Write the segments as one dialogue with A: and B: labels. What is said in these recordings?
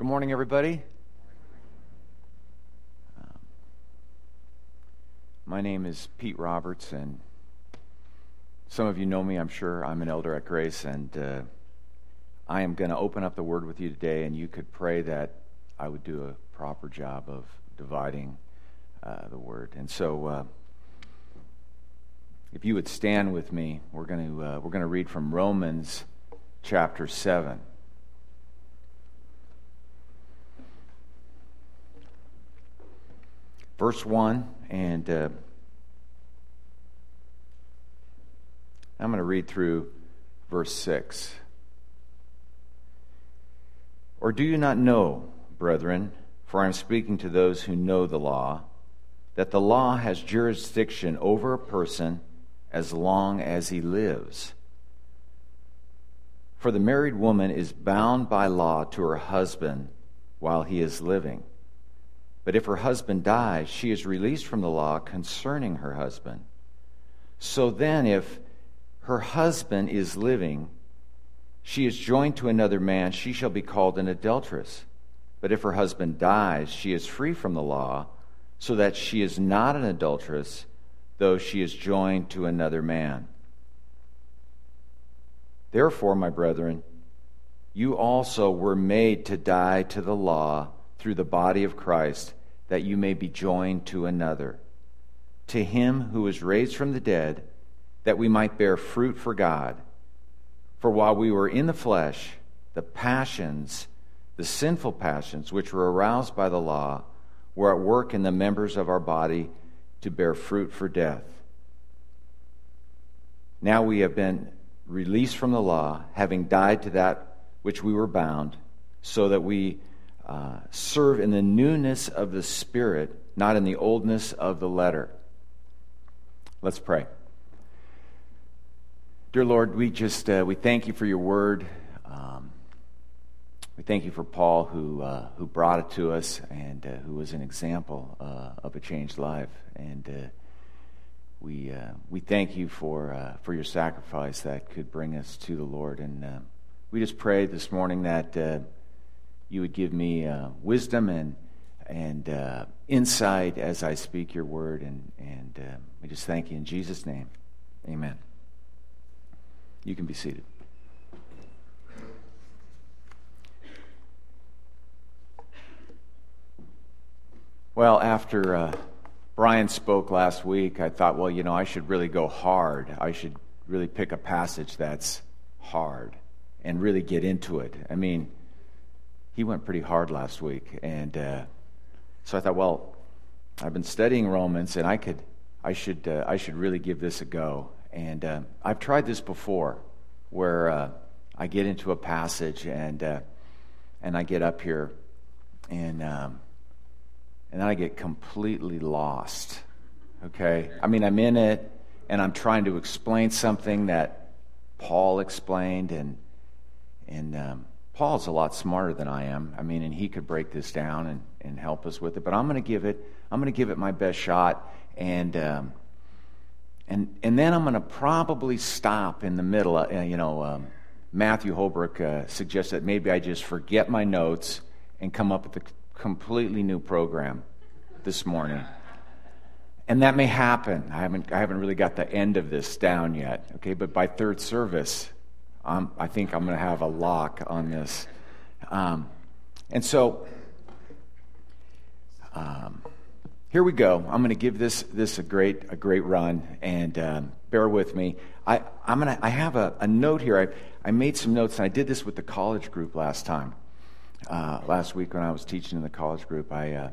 A: Good morning, everybody. Um, my name is Pete Roberts, and some of you know me, I'm sure. I'm an elder at Grace, and uh, I am going to open up the Word with you today, and you could pray that I would do a proper job of dividing uh, the Word. And so, uh, if you would stand with me, we're going to uh, we're going to read from Romans chapter seven. Verse 1, and uh, I'm going to read through verse 6. Or do you not know, brethren, for I am speaking to those who know the law, that the law has jurisdiction over a person as long as he lives? For the married woman is bound by law to her husband while he is living. But if her husband dies, she is released from the law concerning her husband. So then, if her husband is living, she is joined to another man, she shall be called an adulteress. But if her husband dies, she is free from the law, so that she is not an adulteress, though she is joined to another man. Therefore, my brethren, you also were made to die to the law through the body of Christ that you may be joined to another. To him who was raised from the dead, that we might bear fruit for God. For while we were in the flesh, the passions, the sinful passions which were aroused by the law, were at work in the members of our body to bear fruit for death. Now we have been released from the law, having died to that which we were bound, so that we uh, serve in the newness of the Spirit, not in the oldness of the letter. Let's pray. Dear Lord, we just uh, we thank you for your word. Um, we thank you for Paul who uh, who brought it to us and uh, who was an example uh, of a changed life. And uh, we we thank you for for your sacrifice that could bring us to the Lord. And we just pray this morning that you would give me uh, wisdom and and uh, insight as I speak your word. And, and uh, we just thank you in Jesus' name. Amen. You can be seated. Well, after uh, Brian spoke last week, I thought, well, you know, I should really go hard. I should really pick a passage that's hard and really get into it. I mean, he went pretty hard last week, and uh, so I thought, well, I've been studying Romans, and I could, I should, uh, I should really give this a go. And uh, I've tried this before, where uh, I get into a passage and uh, and I get up here, and um, and then I get completely lost. Okay, I mean, I'm in it, and I'm trying to explain something that Paul explained, and and um, Paul's a lot smarter than I am. I mean, and he could break this down and, and help us with it. But I'm going to give it. I'm going to give it my best shot, and um, and and then I'm going to probably stop in the middle. Uh, you know, um, Matthew Holbrook uh, suggests that maybe I just forget my notes and come up with a completely new program this morning. And that may happen. I haven't, I haven't really got the end of this down yet. Okay, but by third service, um, I think I'm going to have a lock on this. Um, and so, um, here we go. I'm going to give this this a great a great run, and um, bear with me. I I'm gonna I have a, a note here. I I made some notes, and I did this with the college group last time. Uh, last week when I was teaching in the college group, I uh,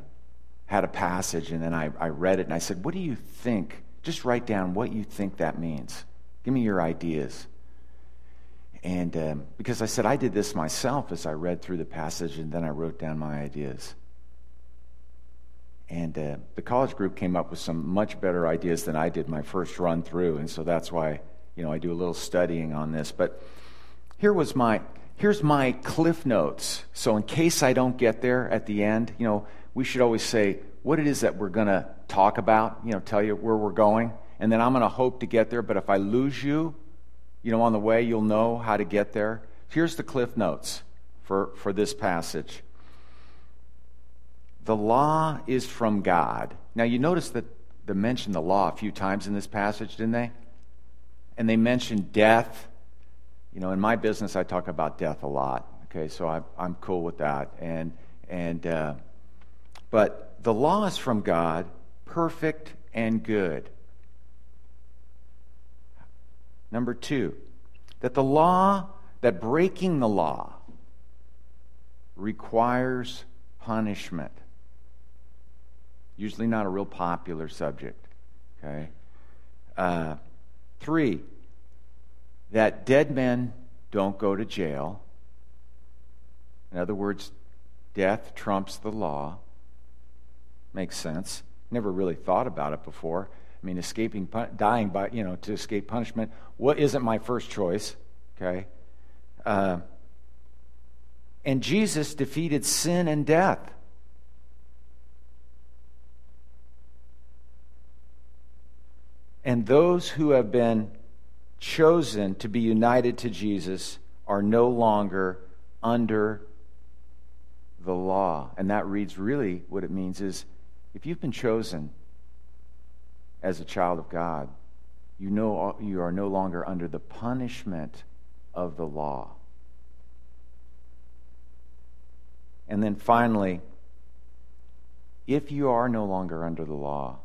A: had a passage, and then I, I read it, and I said, "What do you think? Just write down what you think that means. Give me your ideas." And um, because I said I did this myself as I read through the passage and then I wrote down my ideas. And uh, the college group came up with some much better ideas than I did my first run through. And so that's why, you know, I do a little studying on this. But here was my, here's my cliff notes. So in case I don't get there at the end, you know, we should always say what it is that we're going to talk about, you know, tell you where we're going. And then I'm going to hope to get there. But if I lose you, you know, on the way, you'll know how to get there. Here's the cliff notes for, for this passage. the law is from God. Now, you notice that they mentioned the law a few times in this passage, didn't they? And they mentioned death. You know, in my business, I talk about death a lot. Okay, so I, I'm cool with that. And and uh, but the law is from God, perfect and good. Number two, that the law, that breaking the law requires punishment. Usually not a real popular subject. Okay? Uh, three, that dead men don't go to jail. In other words, death trumps the law. Makes sense. Never really thought about it before. I mean, escaping, dying by, you know, to escape punishment, what isn't my first choice? Okay. Uh, and Jesus defeated sin and death. And those who have been chosen to be united to Jesus are no longer under the law. And that reads really what it means is if you've been chosen as a child of God, you know you are no longer under the punishment of the law. And then finally, if you are no longer under the law,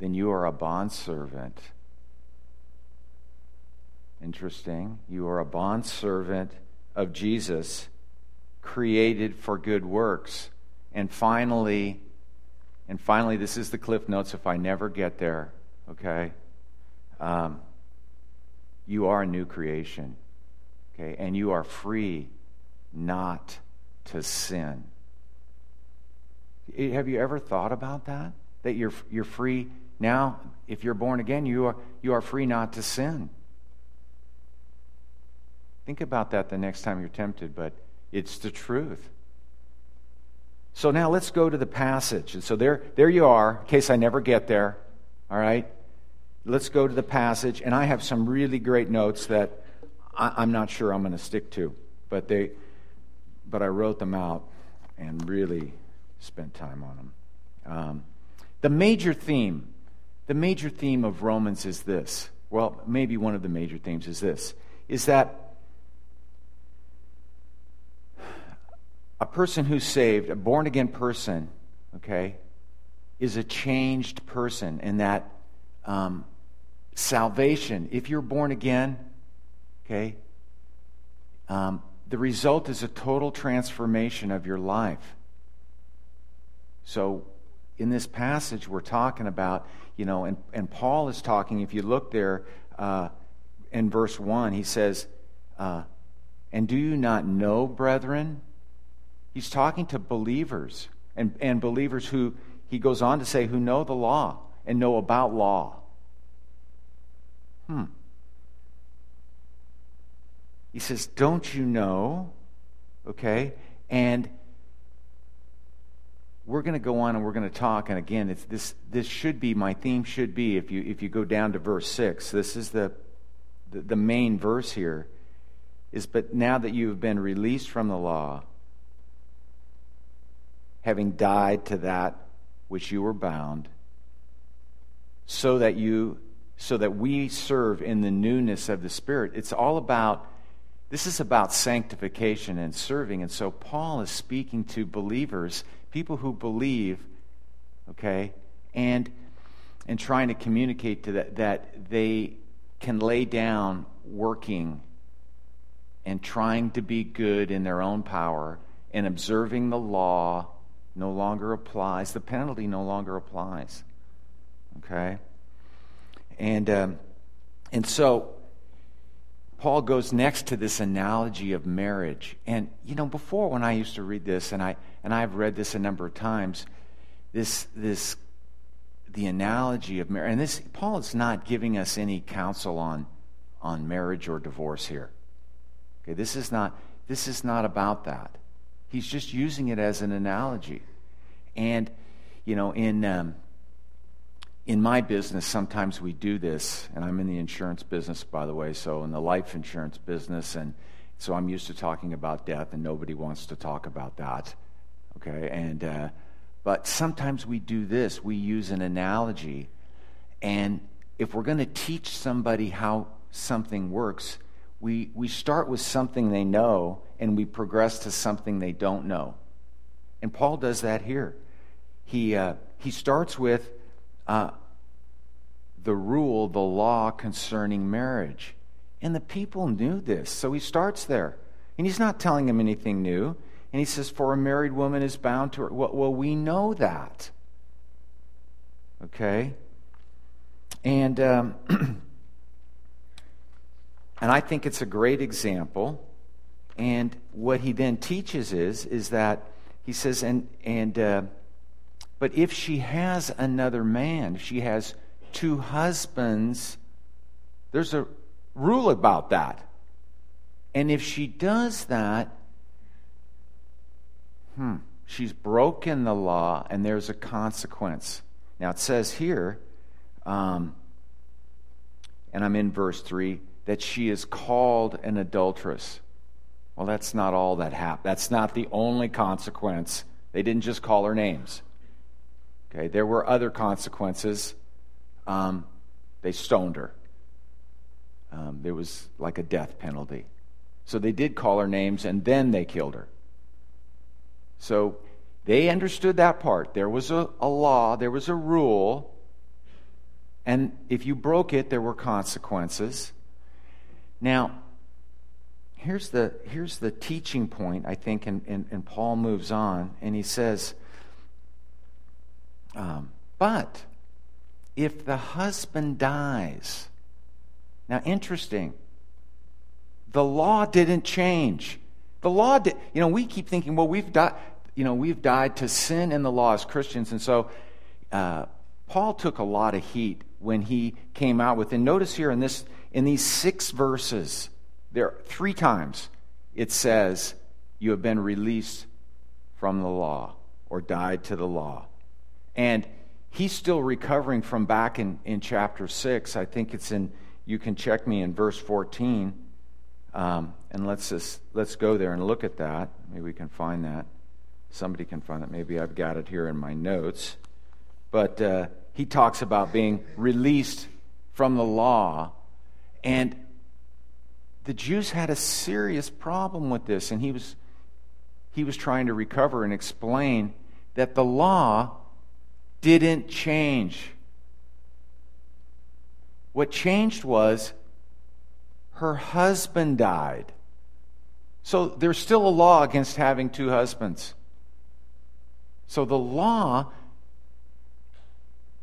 A: then you are a bondservant. Interesting. You are a bondservant of Jesus, created for good works. And finally, and finally, this is the cliff notes if I never get there, okay? Um, you are a new creation, okay? And you are free not to sin. Have you ever thought about that? That you're, you're free now, if you're born again, you are, you are free not to sin. Think about that the next time you're tempted, but it's the truth. So now let's go to the passage. And so there, there you are, in case I never get there. All right? Let's go to the passage. And I have some really great notes that I, am not sure I'm going to stick to, but, they, but I wrote them out and really spent time on them. Um, the major theme, the major theme of Romans is this. Well, maybe one of the major themes is this is that a person who's saved, a born again person, okay, is a changed person, and that um, salvation, if you're born again, okay, um, the result is a total transformation of your life. So, in this passage, we're talking about, you know, and, and Paul is talking, if you look there uh, in verse 1, he says, uh, And do you not know, brethren? He's talking to believers and, and believers who, he goes on to say, who know the law and know about law. Hmm. He says, Don't you know? Okay? And we're going to go on and we're going to talk. And again, it's this, this should be, my theme should be, if you, if you go down to verse 6, this is the, the, the main verse here, is, But now that you have been released from the law, having died to that which you were bound, so that you so that we serve in the newness of the Spirit. It's all about this is about sanctification and serving. And so Paul is speaking to believers, people who believe, okay, and and trying to communicate to that that they can lay down working and trying to be good in their own power and observing the law no longer applies. The penalty no longer applies. Okay? And, um, and so Paul goes next to this analogy of marriage. And, you know, before when I used to read this, and, I, and I've read this a number of times, this, this the analogy of marriage, and this, Paul is not giving us any counsel on, on marriage or divorce here. Okay, this is not, this is not about that. He's just using it as an analogy. And, you know, in, um, in my business, sometimes we do this, and I'm in the insurance business, by the way, so in the life insurance business, and so I'm used to talking about death, and nobody wants to talk about that. Okay, and uh, But sometimes we do this. We use an analogy. And if we're going to teach somebody how something works, we, we start with something they know and we progress to something they don't know. And Paul does that here. He, uh, he starts with uh, the rule, the law concerning marriage. And the people knew this. So he starts there. And he's not telling them anything new. And he says, For a married woman is bound to her. Well, we know that. Okay? And, um, and I think it's a great example. And what he then teaches is, is that he says, and, and uh, but if she has another man, if she has two husbands, there's a rule about that. And if she does that, hmm, she's broken the law and there's a consequence. Now it says here, um, and I'm in verse 3, that she is called an adulteress. Well, that's not all that happened. That's not the only consequence. They didn't just call her names. Okay, there were other consequences. Um, they stoned her. Um, there was like a death penalty. So they did call her names and then they killed her. So they understood that part. There was a, a law, there was a rule, and if you broke it, there were consequences. Now, here's the, here's the teaching point, I think, and, and, and Paul moves on, and he says, um, But if the husband dies, now interesting, the law didn't change. The law did, you know, we keep thinking, well, we've died, you know, we've died to sin in the law as Christians. And so uh, Paul took a lot of heat when he came out with, and notice here in this, in these six verses, there are three times it says, you have been released from the law or died to the law. And he's still recovering from back in, in chapter 6. I think it's in, you can check me in verse 14. Um, and let's just let's go there and look at that. Maybe we can find that. Somebody can find that. Maybe I've got it here in my notes. But uh, he talks about being released from the law, and the Jews had a serious problem with this, and he was he was trying to recover and explain that the law didn't change. What changed was her husband died. So there's still a law against having two husbands. So the law,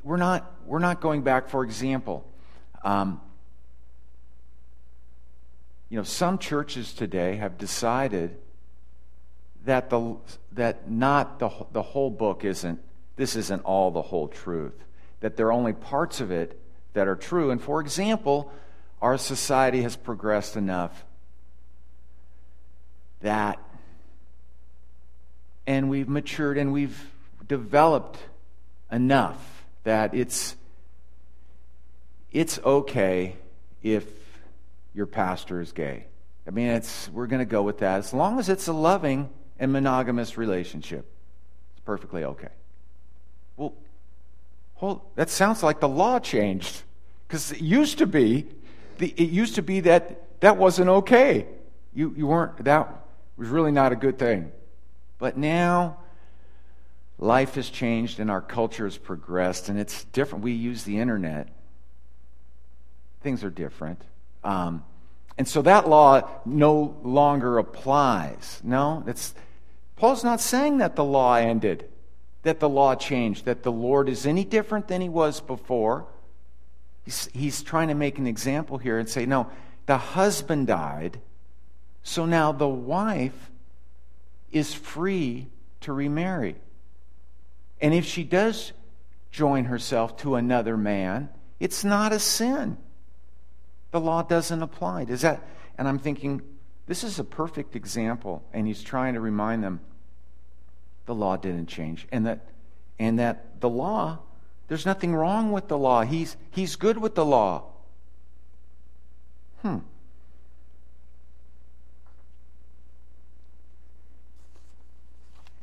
A: we're not, we're not going back, for example. Um, you know, some churches today have decided that the that not the the whole book isn't this isn't all the whole truth. That there are only parts of it that are true. And for example, our society has progressed enough that, and we've matured and we've developed enough that it's, it's okay if your pastor is gay. I mean, it's, we're going to go with that. As long as it's a loving and monogamous relationship, it's perfectly okay. Well, hold, that sounds like the law changed. Because it used to be the, it used to be that that wasn't okay. You, you weren't, that was really not a good thing. But now, life has changed and our culture has progressed and it's different. We use the internet, things are different. Um, and so that law no longer applies. No, it's, Paul's not saying that the law ended, that the law changed, that the Lord is any different than he was before. He's, he's trying to make an example here and say, no, the husband died, so now the wife is free to remarry. And if she does join herself to another man, it's not a sin the law doesn't apply. Does that? And I'm thinking, this is a perfect example. And he's trying to remind them the law didn't change. And that, and that the law, there's nothing wrong with the law. He's, he's good with the law. Hmm.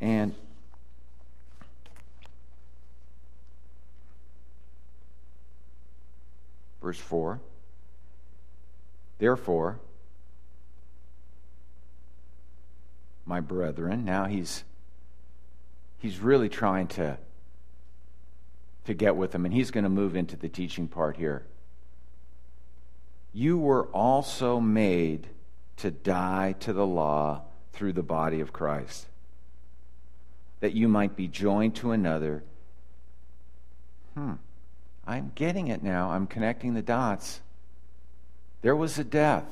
A: And verse 4 Therefore, my brethren, now he's he's really trying to to get with them and he's going to move into the teaching part here. You were also made to die to the law through the body of Christ, that you might be joined to another. Hmm, I'm getting it now. I'm connecting the dots. There was a death.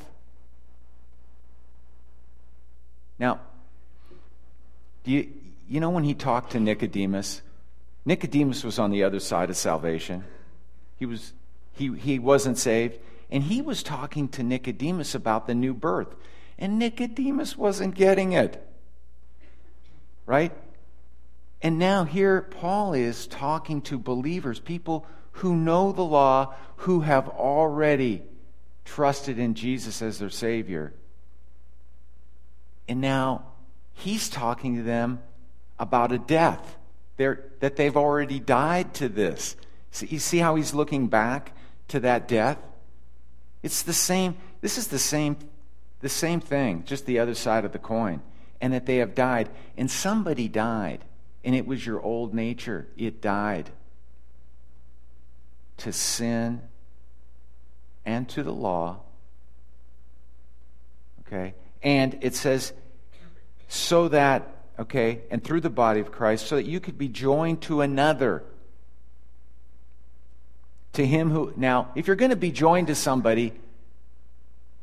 A: Now, do you, you know when he talked to Nicodemus? Nicodemus was on the other side of salvation. He, was, he, he wasn't saved. And he was talking to Nicodemus about the new birth. And Nicodemus wasn't getting it. Right? And now here Paul is talking to believers, people who know the law, who have already trusted in Jesus as their Savior. And now he's talking to them about a death They're, that they've already died to this. See, you see how he's looking back to that death? It's the same, this is the same, the same thing, just the other side of the coin. And that they have died. And somebody died. And it was your old nature. It died to sin and to the law. Okay? And it says, so that, okay, and through the body of Christ, so that you could be joined to another. To him who, now, if you're going to be joined to somebody,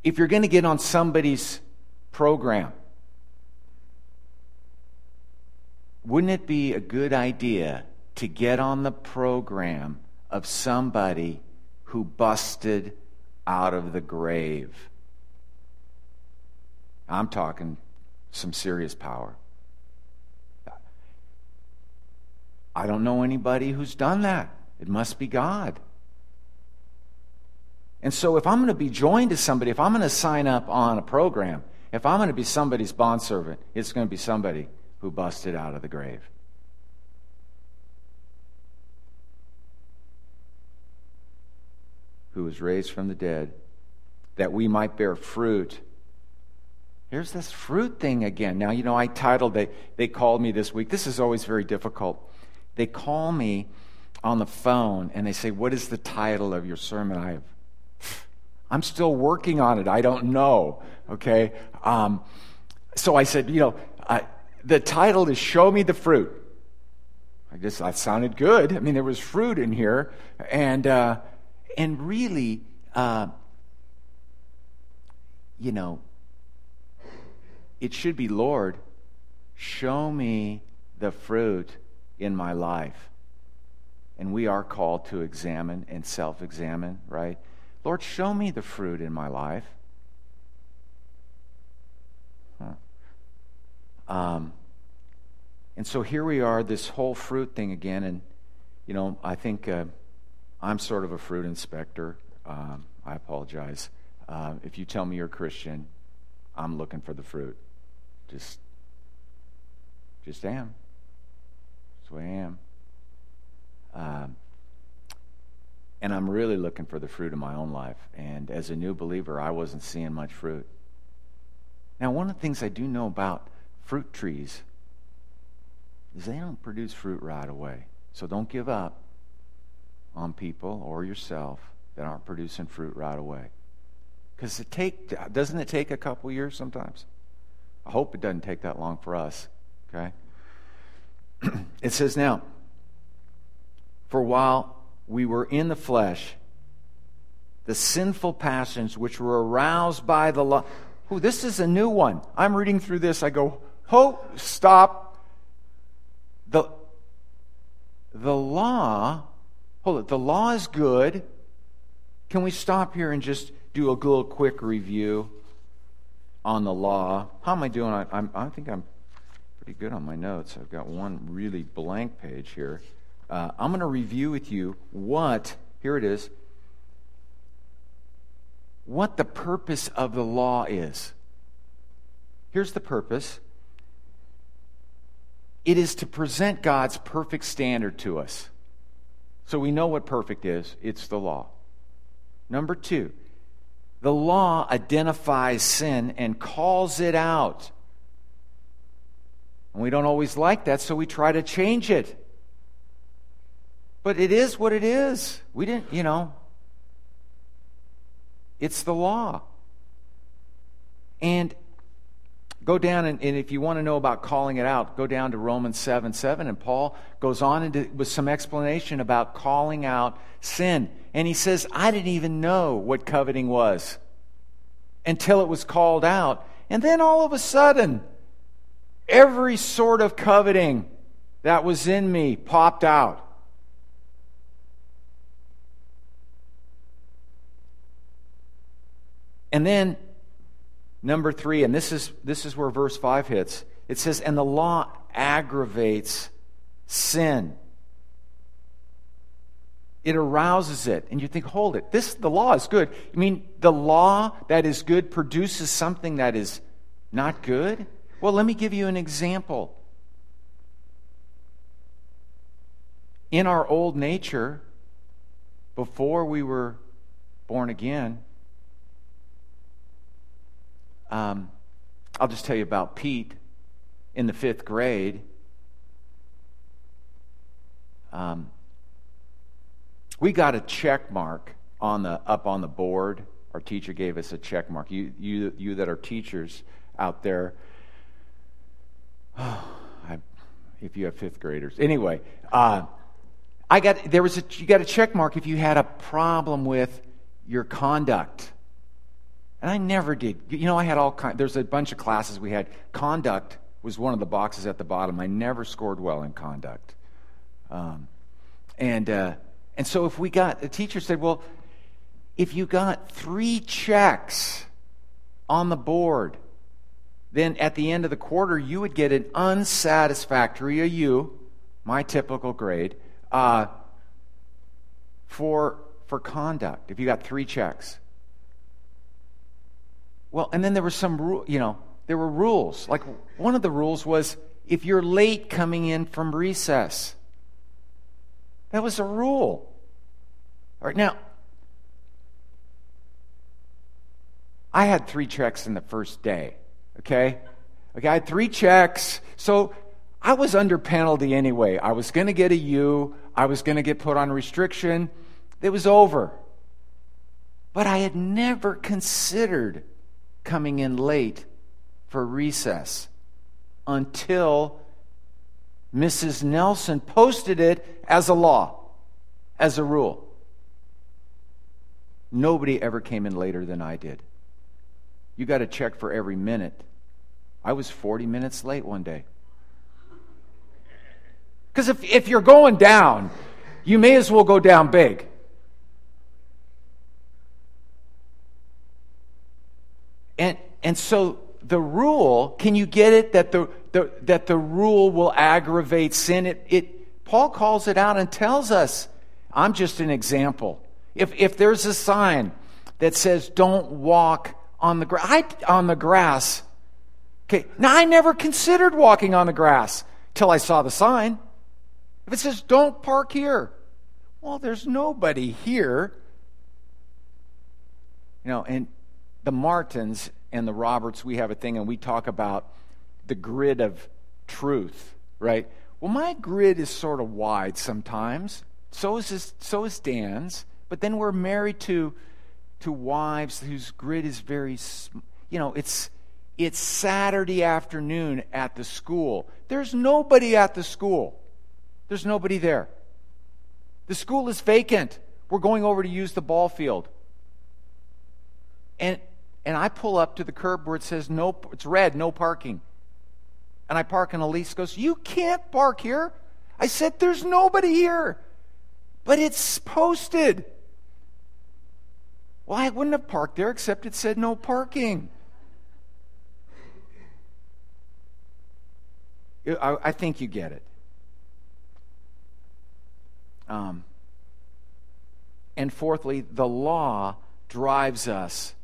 A: if you're going to get on somebody's program, wouldn't it be a good idea to get on the program of somebody who busted out of the grave. I'm talking some serious power. I don't know anybody who's done that. It must be God. And so, if I'm going to be joined to somebody, if I'm going to sign up on a program, if I'm going to be somebody's bondservant, it's going to be somebody who busted out of the grave. Who was raised from the dead, that we might bear fruit. Here's this fruit thing again. Now, you know, I titled, they, they called me this week. This is always very difficult. They call me on the phone and they say, What is the title of your sermon? I have, I'm still working on it. I don't know. Okay. Um, so I said, You know, the title is Show Me the Fruit. I guess that sounded good. I mean, there was fruit in here. And, uh, and really, uh, you know, it should be, Lord, show me the fruit in my life. And we are called to examine and self examine, right? Lord, show me the fruit in my life. Um, and so here we are, this whole fruit thing again. And, you know, I think. Uh, I'm sort of a fruit inspector. Um, I apologize. Uh, if you tell me you're a Christian, I'm looking for the fruit. Just, just am. That's the way I am. Um, and I'm really looking for the fruit in my own life. And as a new believer, I wasn't seeing much fruit. Now, one of the things I do know about fruit trees is they don't produce fruit right away. So don't give up on people or yourself that aren't producing fruit right away. Because it take doesn't it take a couple years sometimes? I hope it doesn't take that long for us. Okay. it says now, for while we were in the flesh, the sinful passions which were aroused by the law. Oh, this is a new one. I'm reading through this. I go, oh, stop. The, the law hold it, the law is good. Can we stop here and just do a little quick review on the law? How am I doing? I, I'm, I think I'm pretty good on my notes. I've got one really blank page here. Uh, I'm going to review with you what, here it is, what the purpose of the law is. Here's the purpose it is to present God's perfect standard to us. So we know what perfect is it's the law. Number two, the law identifies sin and calls it out. And we don't always like that, so we try to change it. But it is what it is. We didn't, you know, it's the law. And go down and, and, if you want to know about calling it out, go down to Romans 7 7. And Paul goes on into, with some explanation about calling out sin. And he says, I didn't even know what coveting was until it was called out. And then all of a sudden, every sort of coveting that was in me popped out. And then number 3 and this is this is where verse 5 hits. It says and the law aggravates sin. It arouses it and you think hold it. This the law is good. I mean the law that is good produces something that is not good? Well, let me give you an example. In our old nature, before we were born again, um, I'll just tell you about Pete in the fifth grade. Um, we got a check mark on the up on the board. Our teacher gave us a check mark. You you you that are teachers out there. Oh, I, if you have fifth graders, anyway, uh, I got there was a you got a check mark if you had a problem with your conduct. And I never did. You know, I had all kind. There's a bunch of classes we had. Conduct was one of the boxes at the bottom. I never scored well in conduct. Um, and uh, and so if we got the teacher said, well, if you got three checks on the board, then at the end of the quarter you would get an unsatisfactory a U, my typical grade, uh, for for conduct. If you got three checks. Well, and then there were some, you know, there were rules. Like one of the rules was if you're late coming in from recess, that was a rule. All right, now, I had three checks in the first day, okay? Okay, I had three checks. So I was under penalty anyway. I was going to get a U, I was going to get put on restriction. It was over. But I had never considered coming in late for recess until Mrs. Nelson posted it as a law, as a rule. Nobody ever came in later than I did. You got to check for every minute. I was 40 minutes late one day. Because if, if you're going down, you may as well go down big. And, and so the rule, can you get it that the, the, that the rule will aggravate sin? It, it, Paul calls it out and tells us. I'm just an example. If, if there's a sign that says, don't walk on the, gra- on the grass, okay, now I never considered walking on the grass till I saw the sign. If it says, don't park here, well, there's nobody here. You know, and the Martins and the Roberts, we have a thing and we talk about the grid of truth, right? Well, my grid is sort of wide sometimes. So is so is Dan's. But then we're married to to wives whose grid is very, you know, it's it's Saturday afternoon at the school. There's nobody at the school. There's nobody there. The school is vacant. We're going over to use the ball field. And and I pull up to the curb where it says no, it's red, no parking. And I park, and Elise goes, You can't park here. I said, There's nobody here. But it's posted. Well, I wouldn't have parked there except it said no parking. I, I think you get it. Um, and fourthly, the law drives us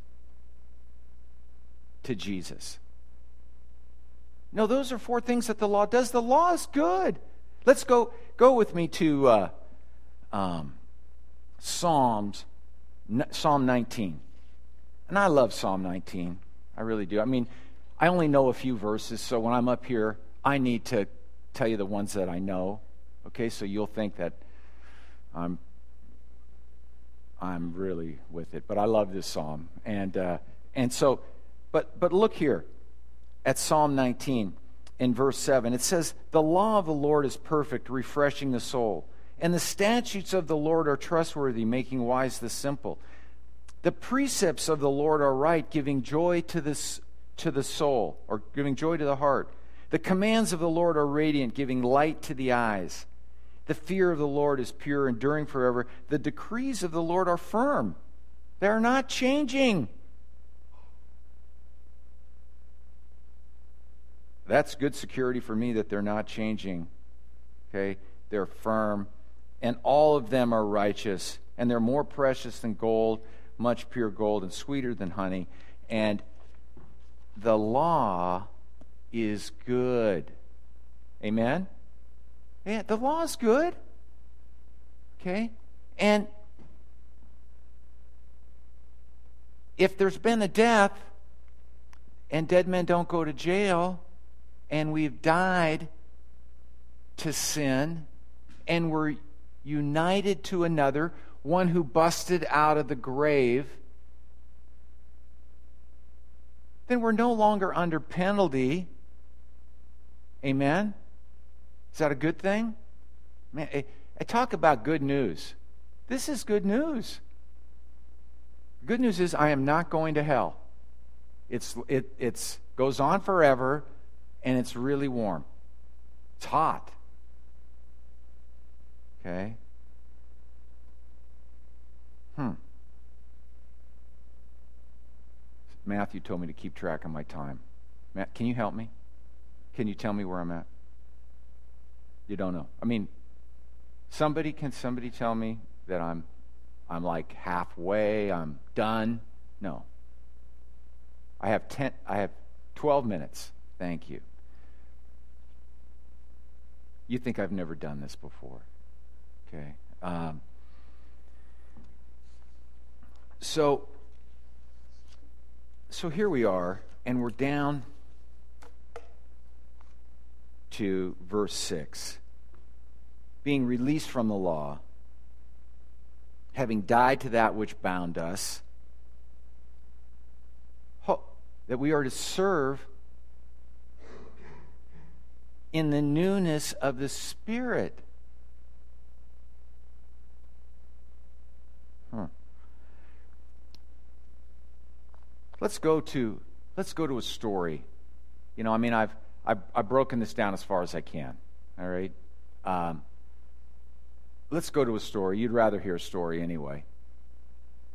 A: to Jesus. No, those are four things that the law does. The law is good. Let's go go with me to uh, um, Psalms Psalm 19. And I love Psalm 19. I really do. I mean, I only know a few verses, so when I'm up here, I need to tell you the ones that I know. Okay, so you'll think that I'm I'm really with it. But I love this psalm, and uh, and so, but but look here at Psalm 19 in verse 7. It says, "The law of the Lord is perfect, refreshing the soul, and the statutes of the Lord are trustworthy, making wise the simple." The precepts of the Lord are right, giving joy to the, to the soul, or giving joy to the heart. The commands of the Lord are radiant, giving light to the eyes. The fear of the Lord is pure, enduring forever. The decrees of the Lord are firm, they are not changing. That's good security for me that they're not changing. Okay? They're firm. And all of them are righteous. And they're more precious than gold, much pure gold, and sweeter than honey. And the law is good. Amen? Yeah, the law is good. Okay? And if there's been a death and dead men don't go to jail and we've died to sin and we're united to another, one who busted out of the grave, then we're no longer under penalty. Amen? Is that a good thing? Man, I, I talk about good news. This is good news. Good news is I am not going to hell. It's it it's goes on forever and it's really warm. It's hot. Okay? Hmm. Matthew told me to keep track of my time. Matt, can you help me? Can you tell me where I'm at? You don't know. I mean, somebody can somebody tell me that I'm I'm like halfway, I'm done? No. I have 10 I have 12 minutes. Thank you. You think I've never done this before. Okay. Um, so so here we are, and we're down to verse 6. Being released from the law, having died to that which bound us, that we are to serve in the newness of the Spirit. Let's go to let's go to a story. You know, I mean, I've I've, I've broken this down as far as I can. All right. Um, let's go to a story. You'd rather hear a story anyway.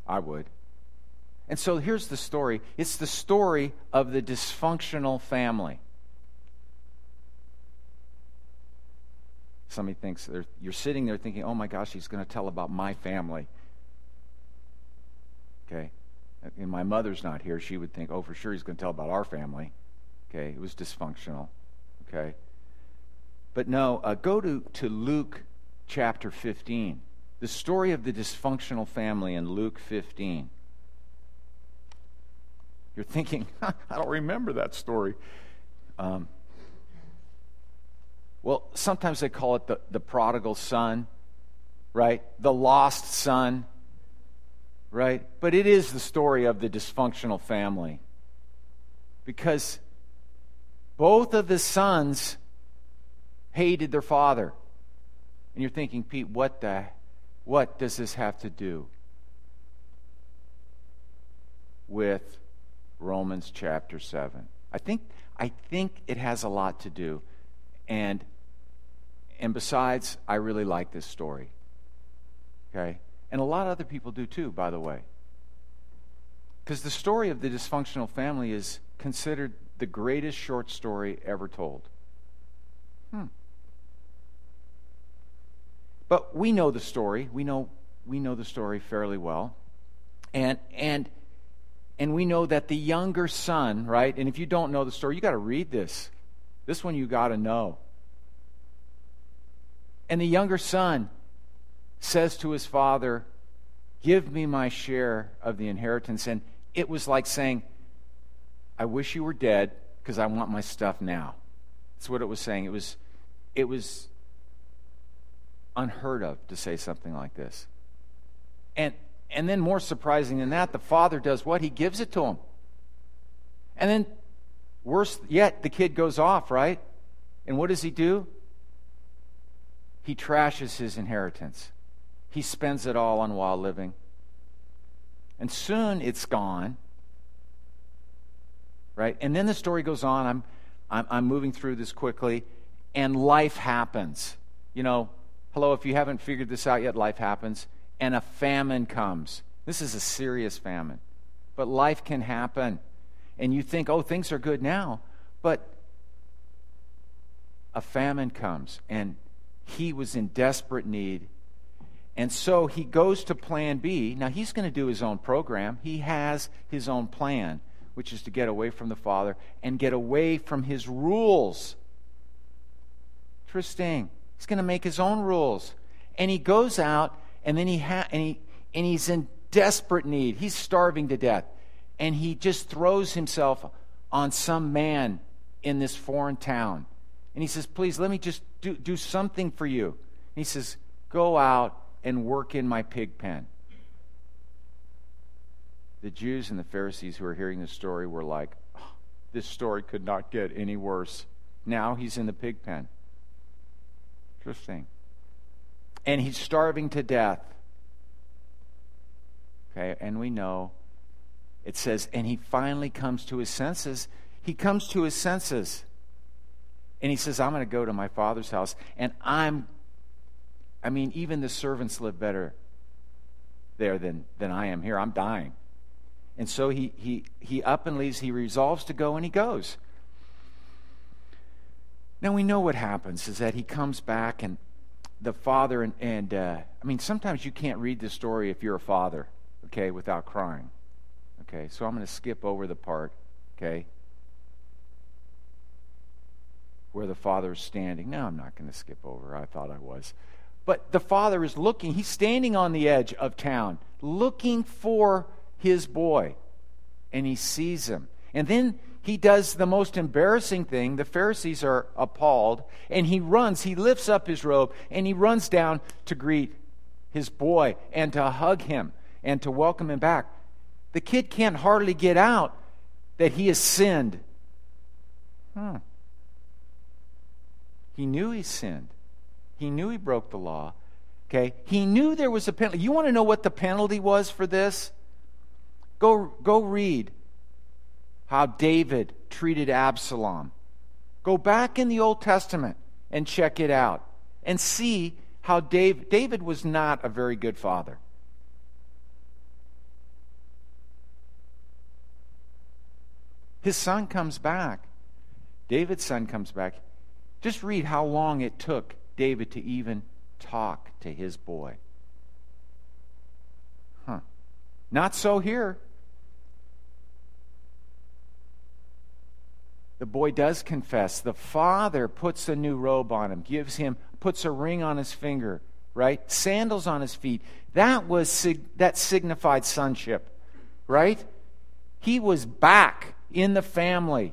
A: I would. And so here's the story it's the story of the dysfunctional family. Somebody thinks you're sitting there thinking, oh my gosh, he's going to tell about my family. Okay. And my mother's not here. She would think, oh, for sure he's going to tell about our family. Okay, it was dysfunctional. Okay. But no, uh, go to, to Luke chapter 15. The story of the dysfunctional family in Luke 15. You're thinking, I don't remember that story. Um, well, sometimes they call it the, the prodigal son, right? The lost son, right? But it is the story of the dysfunctional family. Because both of the sons hated their father. And you're thinking, Pete, what the what does this have to do with Romans chapter 7? I think I think it has a lot to do. And and besides, I really like this story. Okay? And a lot of other people do too, by the way. Because the story of the dysfunctional family is considered the greatest short story ever told. Hmm. But we know the story. We know we know the story fairly well. And and and we know that the younger son, right? And if you don't know the story, you got to read this. This one you got to know. And the younger son says to his father, Give me my share of the inheritance. And it was like saying, I wish you were dead because I want my stuff now. That's what it was saying. It was, it was unheard of to say something like this. And, and then, more surprising than that, the father does what? He gives it to him. And then, worse yet, the kid goes off, right? And what does he do? He trashes his inheritance. He spends it all on wild living. And soon it's gone. Right? And then the story goes on. I'm, I'm, I'm moving through this quickly. And life happens. You know, hello, if you haven't figured this out yet, life happens. And a famine comes. This is a serious famine. But life can happen. And you think, oh, things are good now. But a famine comes. And he was in desperate need. And so he goes to plan B. Now he's going to do his own program. He has his own plan, which is to get away from the Father and get away from his rules. Interesting. He's going to make his own rules. And he goes out and then he ha- and he and he's in desperate need. He's starving to death. And he just throws himself on some man in this foreign town. And he says, Please, let me just do, do something for you. And he says, Go out and work in my pig pen. The Jews and the Pharisees who are hearing this story were like, oh, This story could not get any worse. Now he's in the pig pen. Interesting. And he's starving to death. Okay, and we know it says, and he finally comes to his senses. He comes to his senses. And he says, I'm going to go to my father's house, and I'm, I mean, even the servants live better there than, than I am here. I'm dying. And so he, he, he up and leaves. He resolves to go, and he goes. Now we know what happens is that he comes back, and the father, and, and uh, I mean, sometimes you can't read the story if you're a father, okay, without crying. Okay, so I'm going to skip over the part, okay, where the father is standing. No, I'm not going to skip over. I thought I was. But the father is looking, he's standing on the edge of town, looking for his boy. And he sees him. And then he does the most embarrassing thing. The Pharisees are appalled. And he runs, he lifts up his robe, and he runs down to greet his boy and to hug him and to welcome him back. The kid can't hardly get out that he has sinned. Hmm. He knew he sinned. He knew he broke the law. Okay? He knew there was a penalty. You want to know what the penalty was for this? Go, go read how David treated Absalom. Go back in the Old Testament and check it out and see how Dave, David was not a very good father. His son comes back. David's son comes back. Just read how long it took David to even talk to his boy. Huh. Not so here. The boy does confess. The father puts a new robe on him, gives him, puts a ring on his finger, right? Sandals on his feet. That was that signified sonship, right? He was back in the family.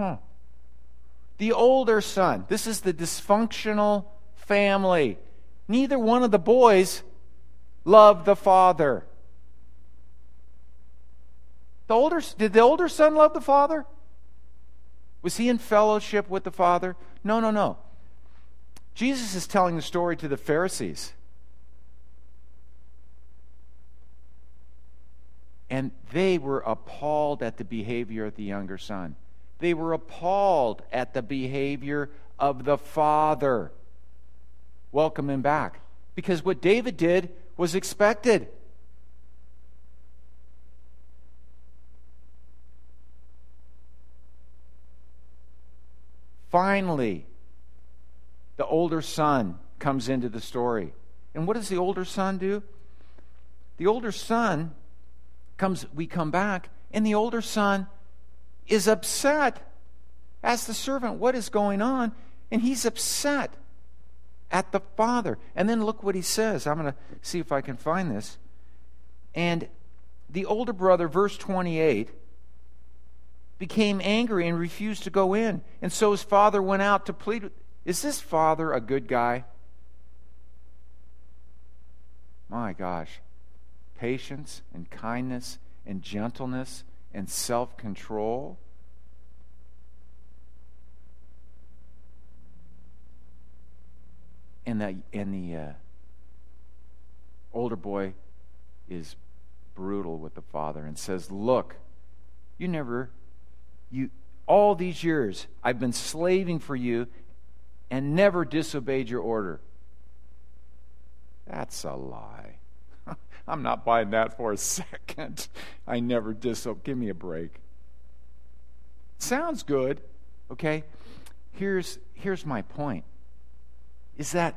A: Huh. The older son, this is the dysfunctional family. Neither one of the boys loved the father. The older, did the older son love the father? Was he in fellowship with the father? No, no, no. Jesus is telling the story to the Pharisees. And they were appalled at the behavior of the younger son. They were appalled at the behavior of the father. Welcome him back. Because what David did was expected. Finally, the older son comes into the story. And what does the older son do? The older son comes we come back and the older son is upset. Ask the servant what is going on, and he's upset. at the Father. And then look what he says. I'm going to see if I can find this. And the older brother, verse 28, became angry and refused to go in. And so his father went out to plead. Is this father a good guy? My gosh. Patience and kindness and gentleness and self control. And the, and the uh, older boy is brutal with the father and says, Look, you never, you, all these years, I've been slaving for you and never disobeyed your order. That's a lie. I'm not buying that for a second. I never disobeyed. Give me a break. Sounds good, okay? Here's, here's my point is that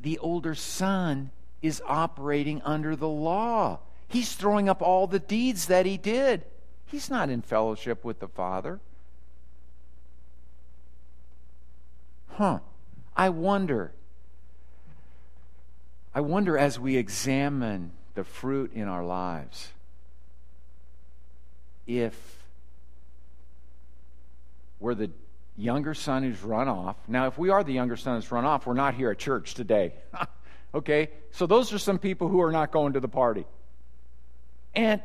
A: the older son is operating under the law. He's throwing up all the deeds that he did. He's not in fellowship with the Father. Huh. I wonder. I wonder as we examine the fruit in our lives if we're the younger son who's run off. Now, if we are the younger son who's run off, we're not here at church today. okay? So those are some people who are not going to the party. And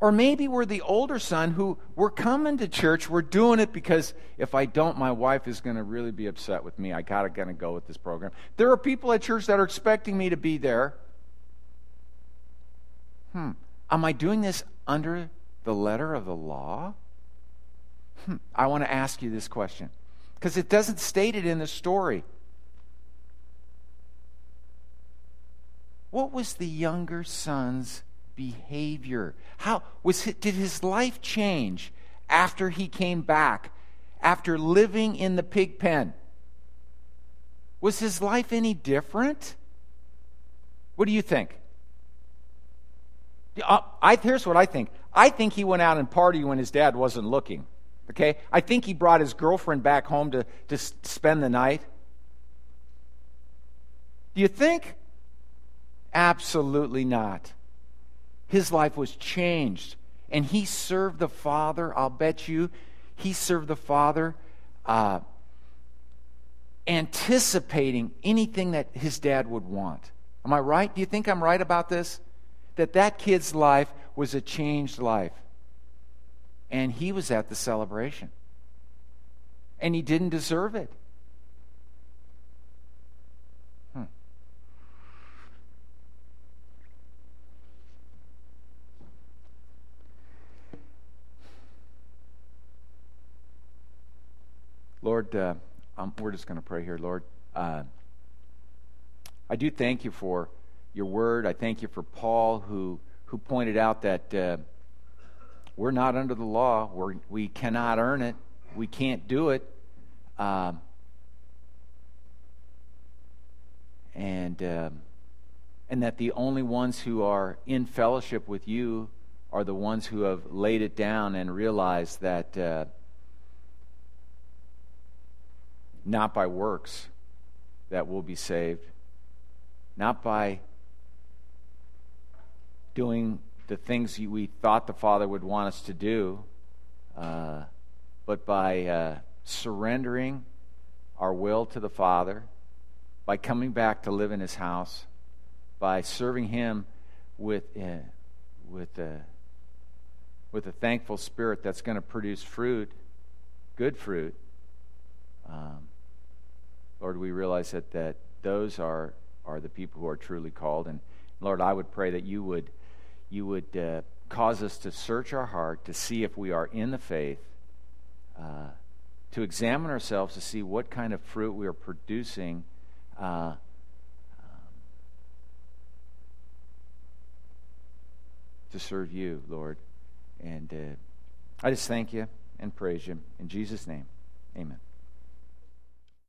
A: or maybe we're the older son who we're coming to church, we're doing it because if I don't, my wife is going to really be upset with me. I gotta gonna go with this program. There are people at church that are expecting me to be there. Hmm. Am I doing this under the letter of the law? Hmm. I want to ask you this question because it doesn't state it in the story. What was the younger son's behavior? How was it, did his life change after he came back, after living in the pig pen? Was his life any different? What do you think? Uh, I, here's what I think. I think he went out and party when his dad wasn't looking. Okay? I think he brought his girlfriend back home to, to spend the night. Do you think? Absolutely not his life was changed. And he served the Father, I'll bet you, he served the Father uh, anticipating anything that his dad would want. Am I right? Do you think I'm right about this? That that kid's life was a changed life. And he was at the celebration. And he didn't deserve it. Lord, uh, um, we're just going to pray here, Lord. Uh, I do thank you for your word. I thank you for Paul, who who pointed out that uh, we're not under the law. We're, we cannot earn it. We can't do it. Um, and um, and that the only ones who are in fellowship with you are the ones who have laid it down and realized that uh, not by works that we'll be saved, not by doing the things we thought the Father would want us to do, uh, but by uh, surrendering our will to the Father, by coming back to live in His house, by serving Him with uh, with a uh, with a thankful spirit that's going to produce fruit, good fruit. Um, Lord, we realize that, that those are, are the people who are truly called. And Lord, I would pray that you would, you would uh, cause us to search our heart to see if we are in the faith, uh, to examine ourselves to see what kind of fruit we are producing. Uh, um, to serve you, Lord. And uh, I just thank you and praise you. In Jesus' name, amen.